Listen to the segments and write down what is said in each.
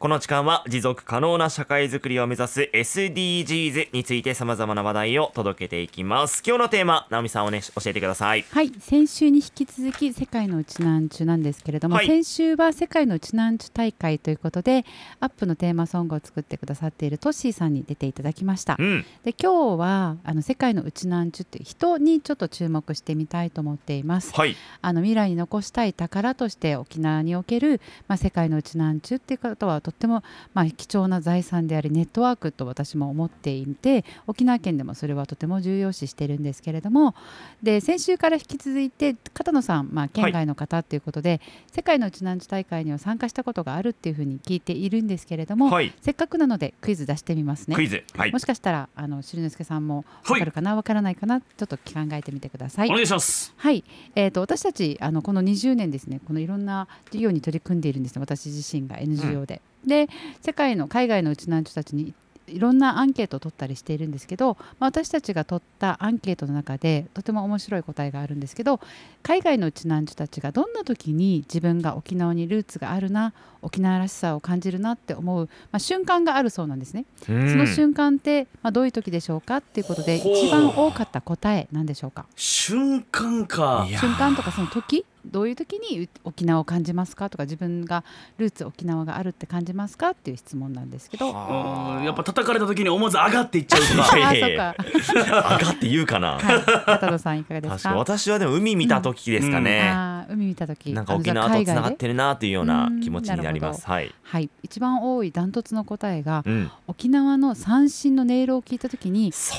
この時間は持続可能な社会づくりを目指す SDGs について様々な話題を届けていきます。今日のテーマ直美さんおね教えてください。はい。先週に引き続き世界のうちなんちゅなんですけれども、はい、先週は世界のうちなんちゅ大会ということでアップのテーマソングを作ってくださっているトッシーさんに出ていただきました、うん、で今日はあの世界のうちなんちゅっていう人にちょっと注目してみたいと思っています、はい、あの未来に残したい宝として沖縄におけるまあ、世界のうちなんちゅっていうことはとっても、まあ、貴重な財産でありネットワークと私も思っていて沖縄県でもそれはとても重要視してるんですけれどもで先週から引き続いて片野さん、まあ、県外の方ということで、はい、世界のうちなんち大会には参加したことがあるっていうふうに聞いているんですけれども、はい、せっかくなのでクイズ出してみますね。クイズ、はい、もしかしたらあのしるのすけさんも分かるかな、分からないかなちょっと考えてみてください。お願いします。はい、えーと、私たちあのこの20年ですねこのいろんな事業に取り組んでいるんです私自身が NGO で。うん、で世界の海外のうちなんちたちにいろんなアンケートを取ったりしているんですけど、まあ、私たちが取ったアンケートの中でとても面白い答えがあるんですけど海外のうちなんちゅたちがどんな時に自分が沖縄にルーツがあるな沖縄らしさを感じるなって思う、まあ、瞬間があるそうなんですね。その瞬間って、まあ、どういう時でしょうかっていうことで一番多かった答えなんでしょうか？瞬間か。瞬間とかその時？どういう時に沖縄を感じますかとか自分がルーツ沖縄があるって感じますかっていう質問なんですけど。やっぱ叩かれた時に思わず上がっていっちゃうとか。上がって言うかな、はい、片野さんいかがですか？私はでも海見た時ですかね、うん、海見た時。なんか沖縄とつながってるなというような気持ちになります。はい、はい、一番多いダントツの答えが、うん、沖縄の三振の音色を聞いた時に自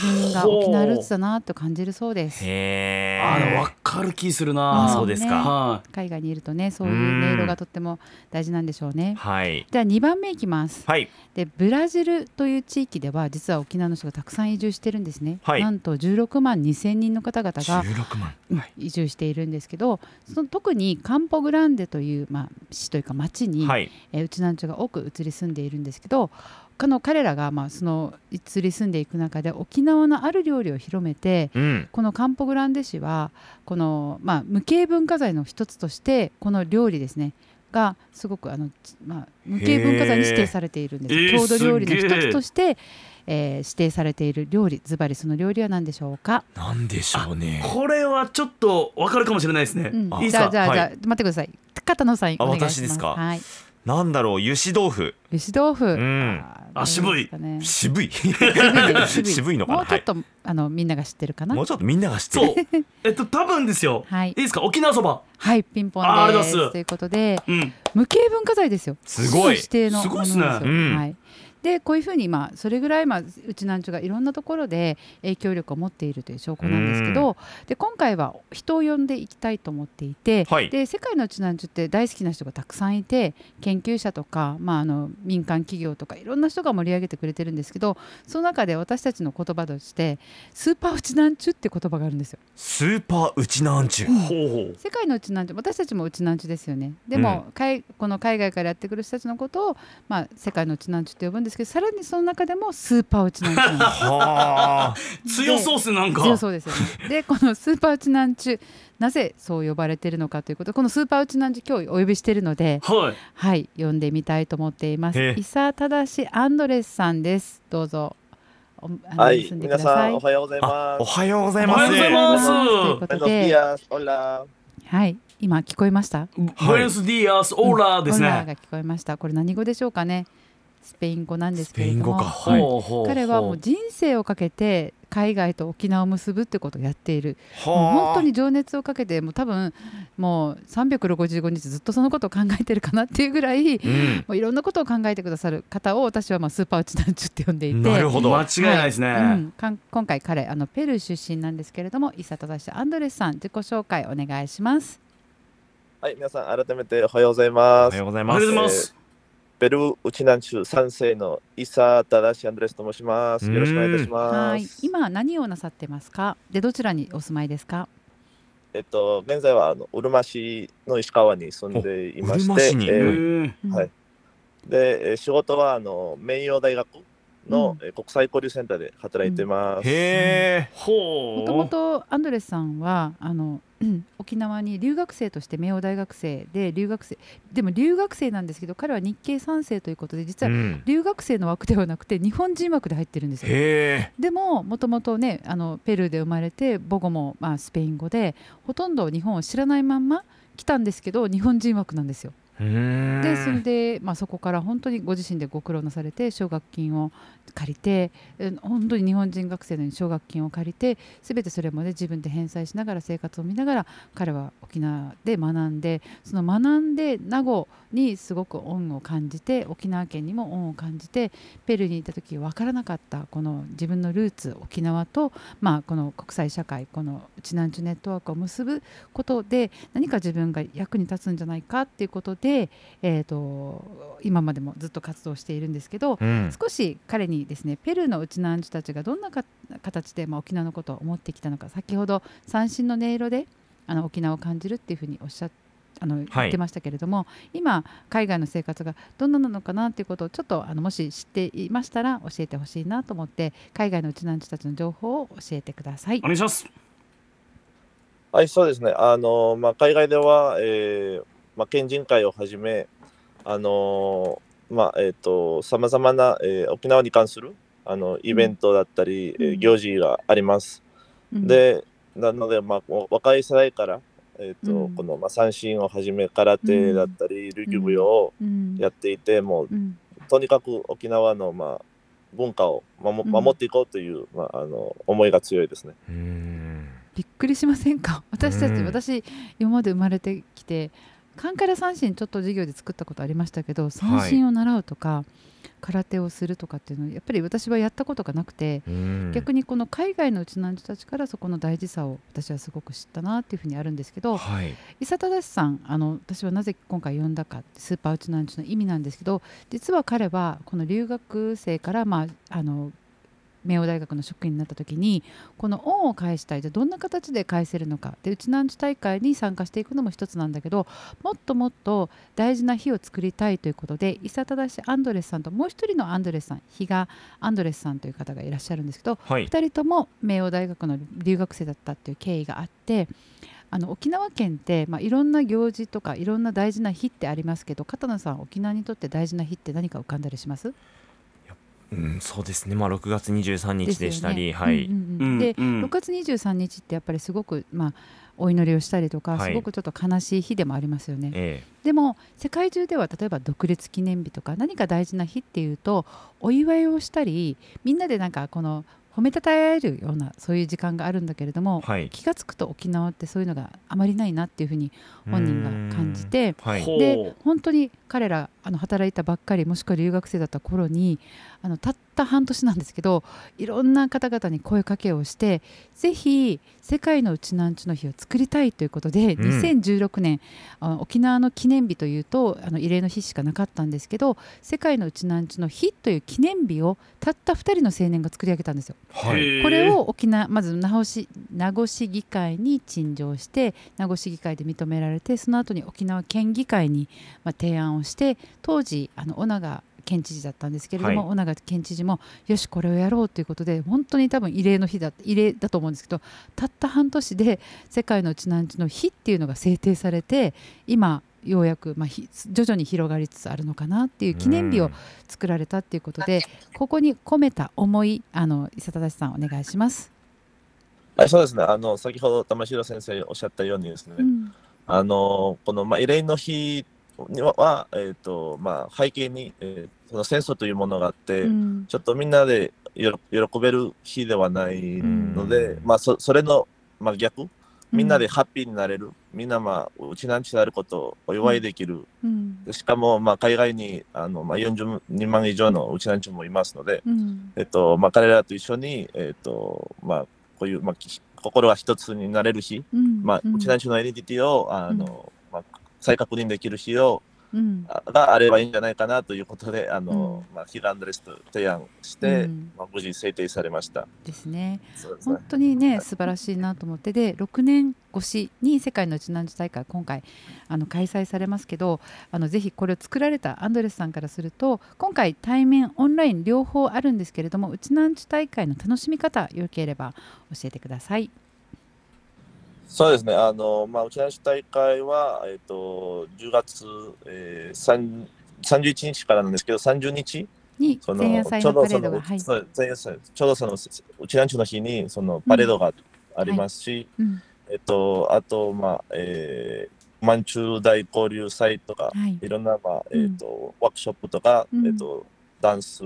分が沖縄ルーツだなと感じるそうです。へえあ分かる気するな、そうですか、ね、海外にいるとねそういう音色がとっても大事なんでしょうね。はい、では2番目いきます。はい、でブラジルという地域では実は沖縄の人がたくさん移住してるんですね。はい、なんと16万2千人の方々が、移住しているんですけどその特にカンポグランデという、まあ、市というか町に、はい、えうちなんちゅが多く移り住んでいるんですけどかの彼らがまあその移り住んでいく中で沖縄のある料理を広めて、うん、このカンポグランデ市はこの、まあ、無形文化財の一つとしてこの料理ですねがすごくあの、まあ、無形文化財に指定されているんです。郷土料理の一つとして、えー、指定されている料理ズバリその料理は何でしょうか？何でしょうね。これはちょっとわかるかもしれないですね、うん、いいじゃあじゃあ、はい、じゃあ待ってください。片野さんお願いします。私ですか？はいなんだろう油脂豆腐。油脂豆腐、うん、あ渋い、ね、渋い。渋いのかな。もうちょっと、はい、あのみんなが知ってるかな？もうちょっとみんなが知ってる。えっと多分ですよ、はい、いいですか？沖縄そば。はいピンポンです。ということで、うん、無形文化財ですよ。すごい。指定のすごいですね、うん、はいでこういうふうにまあそれぐらいまあうちなんちゅがいろんなところで影響力を持っているという証拠なんですけどで今回は人を呼んでいきたいと思っていて、はい、で世界のうちなんちゅって大好きな人がたくさんいて研究者とか、まあ、あの民間企業とかいろんな人が盛り上げてくれてるんですけどその中で私たちの言葉としてスーパーうちなんちゅって言葉があるんですよ。スーパーうちなんちゅ、うん、世界のうちなんちゅ私たちもうちなんちゅですよね。でも、うん、この海外からやってくる人たちのことを、まあ、世界のうちなんちゅって呼ぶんですけどさらにその中でもスーパーウチナンチュは強そうっすなんか強そうですよねでこのスーパーウチナンチュなぜそう呼ばれているのかということこのスーパーウチナンチュ今日お呼びしているのではい、はい、呼んでみたいと思っています伊佐忠アンドレスさんですどうぞはい、皆さんおはようございます。おはようございます。おはようございます。ということで、はい、今聞こえました？ブエンスディアスオーラですね。オーラが聞こえました。これ何語でしょうかね？スペイン語なんですけれども、はい、彼はもう人生をかけて海外と沖縄を結ぶってことをやっている。もう本当に情熱をかけてもう多分もう365日ずっとそのことを考えてるかなっていうぐらい、うん、もういろんなことを考えてくださる方を私はまあスーパーウチナンチュって呼んでいて。なるほど。間違いないですね、はい。うん、今回彼あのペルー出身なんですけれども伊佐忠アンドレスさん自己紹介お願いします。はい皆さん改めておはようございます。おはようございます、えーペルーウチナンチュ三世のイサタダシアンドレスと申します。よろしくお願いいたします。今何をなさってますか。でどちらにお住まいですか。えっと現在はあのうるま市の石川に住んでいまして、えー、はい。で仕事はあの名誉大学の、うん、国際交流センターで働いてます。うん、へえ、ほう。もともとアンドレスさんはあの 沖縄に留学生として明王大学生で留学生でも留学生なんですけど彼は日系3世ということで実は留学生の枠ではなくて日本人枠で入ってるんですよ。でももともとねあのペルーで生まれて母語もまあスペイン語でほとんど日本を知らないまんま来たんですけど日本人枠なんですよ。でそれで、まあ、そこから本当にご自身でご苦労なされて奨学金を借りて本当に日本人学生のように奨学金を借りて全てそれもね自分で返済しながら生活を見ながら彼は沖縄で学んでその学んで名護にすごく恩を感じて沖縄県にも恩を感じてペルーにいた時分からなかったこの自分のルーツ沖縄と、まあ、この国際社会このうちなんちゅネットワークを結ぶことで何か自分が役に立つんじゃないかっていうことで、えーと、今までもずっと活動しているんですけど、うん、少し彼にですねペルーのうちなんちゅたちがどんな形で、まあ、沖縄のことを思ってきたのか先ほど三振の音色であの沖縄を感じるっていうふうにおっしゃってあの言ってましたけれども、はい、今海外の生活がどんななのかなということをちょっとあのもし知っていましたら教えてほしいなと思って海外のうちなんちたちの情報を教えてください。お願いします。はいそうですね。あの、まあ、海外では、えーまあ、県人会をはじめあのまあえっ、ー、とさまざまな、えー、沖縄に関するあのイベントだったり、うん、行事があります。うん、でなので、まあ、若い世代から、えーと、うん、この、まあ、三振をはじめ空手だったり、琉球舞踊をやっていて、もう、とにかく沖縄の、まあ、文化を守守っていこうという、まあ、あの思いが強いですね。びっくりしませんか？私たち、私今まで生まれてきてカンカラ三振ちょっと授業で作ったことありましたけど三振を習うとか、はい、空手をするとかっていうのはやっぱり私はやったことがなくて逆にこの海外のうちなんたちからそこの大事さを私はすごく知ったなっていうふうにあるんですけど、はい、伊佐忠さんあの私はなぜ今回呼んだかスーパーうちなんちの意味なんですけど実は彼はこの留学生から、まあ、あの明王大学の職員になった時にこの恩を返したいじゃどんな形で返せるのか。でうちなんち大会に参加していくのも一つなんだけどもっともっと大事な日を作りたいということで伊佐忠アンドレスさんともう一人のアンドレスさん比嘉アンドレスさんという方がいらっしゃるんですけど、はい、2人とも明王大学の留学生だったっていう経緯があってあの沖縄県って、まあ、いろんな行事とかいろんな大事な日ってありますけど片野さん沖縄にとって大事な日って何か浮かんだりします？うん、そうですね、まあ、6月23日でしたり、ね、はい。で、6月23日ってやっぱりすごく、まあ、お祈りをしたりとか、すごくちょっと悲しい日でもありますよね。ええ、でも世界中では例えば独立記念日とか何か大事な日っていうとお祝いをしたりみんなでなんかこの褒めたたえるようなそういう時間があるんだけれども、はい、気が付くと沖縄ってそういうのがあまりないなっていうふうに本人が感じて、はい、で本当に彼らあの働いたばっかりもしくは留学生だった頃にあのたった半年なんですけどいろんな方々に声かけをしてぜひ世界のうちなんちの日を作りたいということで、うん、2016年あ沖縄の記念日というとあの慰霊の日しかなかったんですけど世界のうちなんちの日という記念日をたった2人の青年が作り上げたんですよ。はい、これを沖縄まず名護市名護市議会に陳情して名護市議会で認められてその後に沖縄県議会に、まあ、提案をして当時あの小長県知事だったんですけれども、はい、尾長県知事もよしこれをやろうということで本当に多分異例の日だ異例だと思うんですけどたった半年で世界のうちなんちの日っていうのが制定されて今ようやく、まあ、徐々に広がりつつあるのかなっていう記念日を作られたっていうことで、ここに込めた思いあの伊佐忠さんお願いします。はい、そうですね。あの先ほど玉城先生おっしゃったようにですね、うん、あのこの、まあ、慰霊の日には、えーとまあ、背景に、えー、その戦争というものがあって、うん、ちょっとみんなで喜べる日ではないので、うん、まあ、そそれの、まあ、逆？みんなでハッピーになれる、みんな、まあ、うちなんちであることをお祝いできる、しかも、まあ、海外にあの、まあ、42万以上のうちなんちもいますので、えっとまあ、彼らと一緒に、えっとまあ、こういう、まあ、心が一つになれる日、まあ、うちなんちのエネディティをあの、まあ再確認できる日を、があればいいんじゃないかなということで、あの、まあ、ヒルアンドレスと提案して、まあ、無事制定されました。ですね。すね本当にね、素晴らしいなと思って、で、6年越しに世界のうちなんち大会、今回あの開催されますけど、あのぜひこれを作られたアンドレスさんからすると、今回対面、オンライン両方あるんですけれども、うちなんち大会の楽しみ方、よければ教えてください。そうですね、あのまあ、うちの大会は、えーと、10月、えー、31日からなんですけど、30日？にそのちょうどその、はい、ちょうどそのうちなんちゅの日にそのパレードがありますし、うん。はいえっと、あと、まあ、えー、満中大交流祭とか、はい、いろんな、まあえーと、うん、ワークショップとか、うん、えーと、ダンス、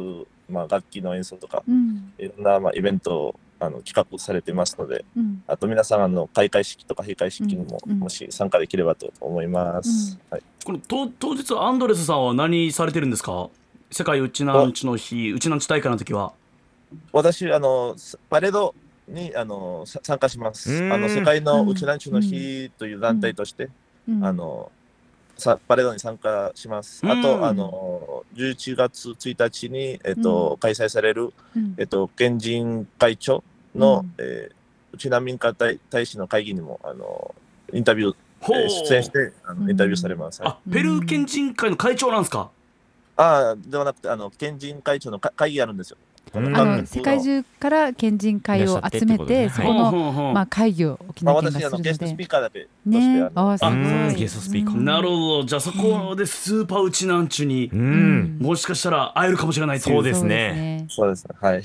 まあ、楽器の演奏とか、うん、いろんな、まあ、イベントをあの企画されてますので、うん、あと皆さんあの開会式とか閉会式にも、もし参加できればと思います。はい、この当当日アンドレスさんは何されてるんですか？世界うちなんちの日うちなんち大会の時は。私あのパレードにあの参加します。あの世界のうちなんちの日という団体として、あのさパレードに参加します。あと、あの11月1日に、えっと開催される、えっと、県人会長の、うん、えー、内南民間大大使の会議にもあのインタビュー、えー、出演してあのインタビューされます。あ、ペルー県人会の会長なんですか？ああ、ではなくて、あの県人会長の会議あるんですよ。あの世界中から県人会を集めて、ね、そこの、まあ、会議を沖縄県がするので、まあ、ゲストスピーカーだけね、ゲストスピーカー。なるほど。じゃあそこでスーパーウチナンチュに、うん、もしかしたら会えるかもしれないそうですね。そうですね。はい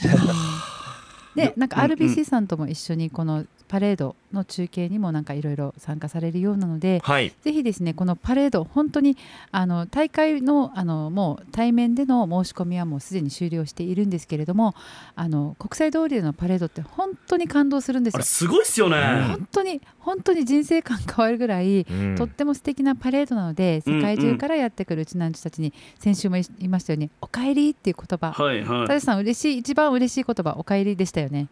でなんか RBC さんとも一緒にこのパレードの中継にもなんかいろいろ参加されるようなので、はい、ぜひですねこのパレード本当にあの大会のあのもう対面での申し込みはもうすでに終了しているんですけれどもあの国際通りでのパレードって本当に感動するんですよ。すごいっすよね。本当に本当に人生観変わるぐらい、うん、とっても素敵なパレードなので世界中からやってくるうちなんちたちに先週も言いましたように「おかえり」っていう言葉、はいはい、田さん嬉しい一番嬉しい言葉「おかえり」でしたよね。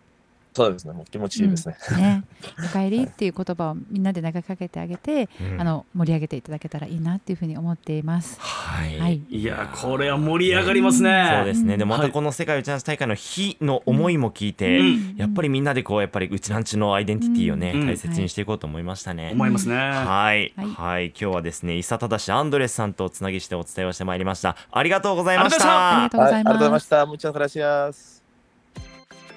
そうですね、もう気持ちいいですね。うん、ね、おかえりっていう言葉をみんなで投げかけてあげて、うん、あの盛り上げていただけたらいいなっていうふうに思っています。はい。はい、いやこれは盛り上がりますね。そうですね。でまたこの世界うちなんち大会の日の思いも聞いて、うん、やっぱりみんなでこうやっぱりうちなんちのアイデンティティをね、大切にしていこうと思いましたね。思いますね。はい。はい。今日はですね、伊佐忠アンドレスさんとつなぎしてお伝えをしてまいりました。ありがとうございました。ありがとうございました。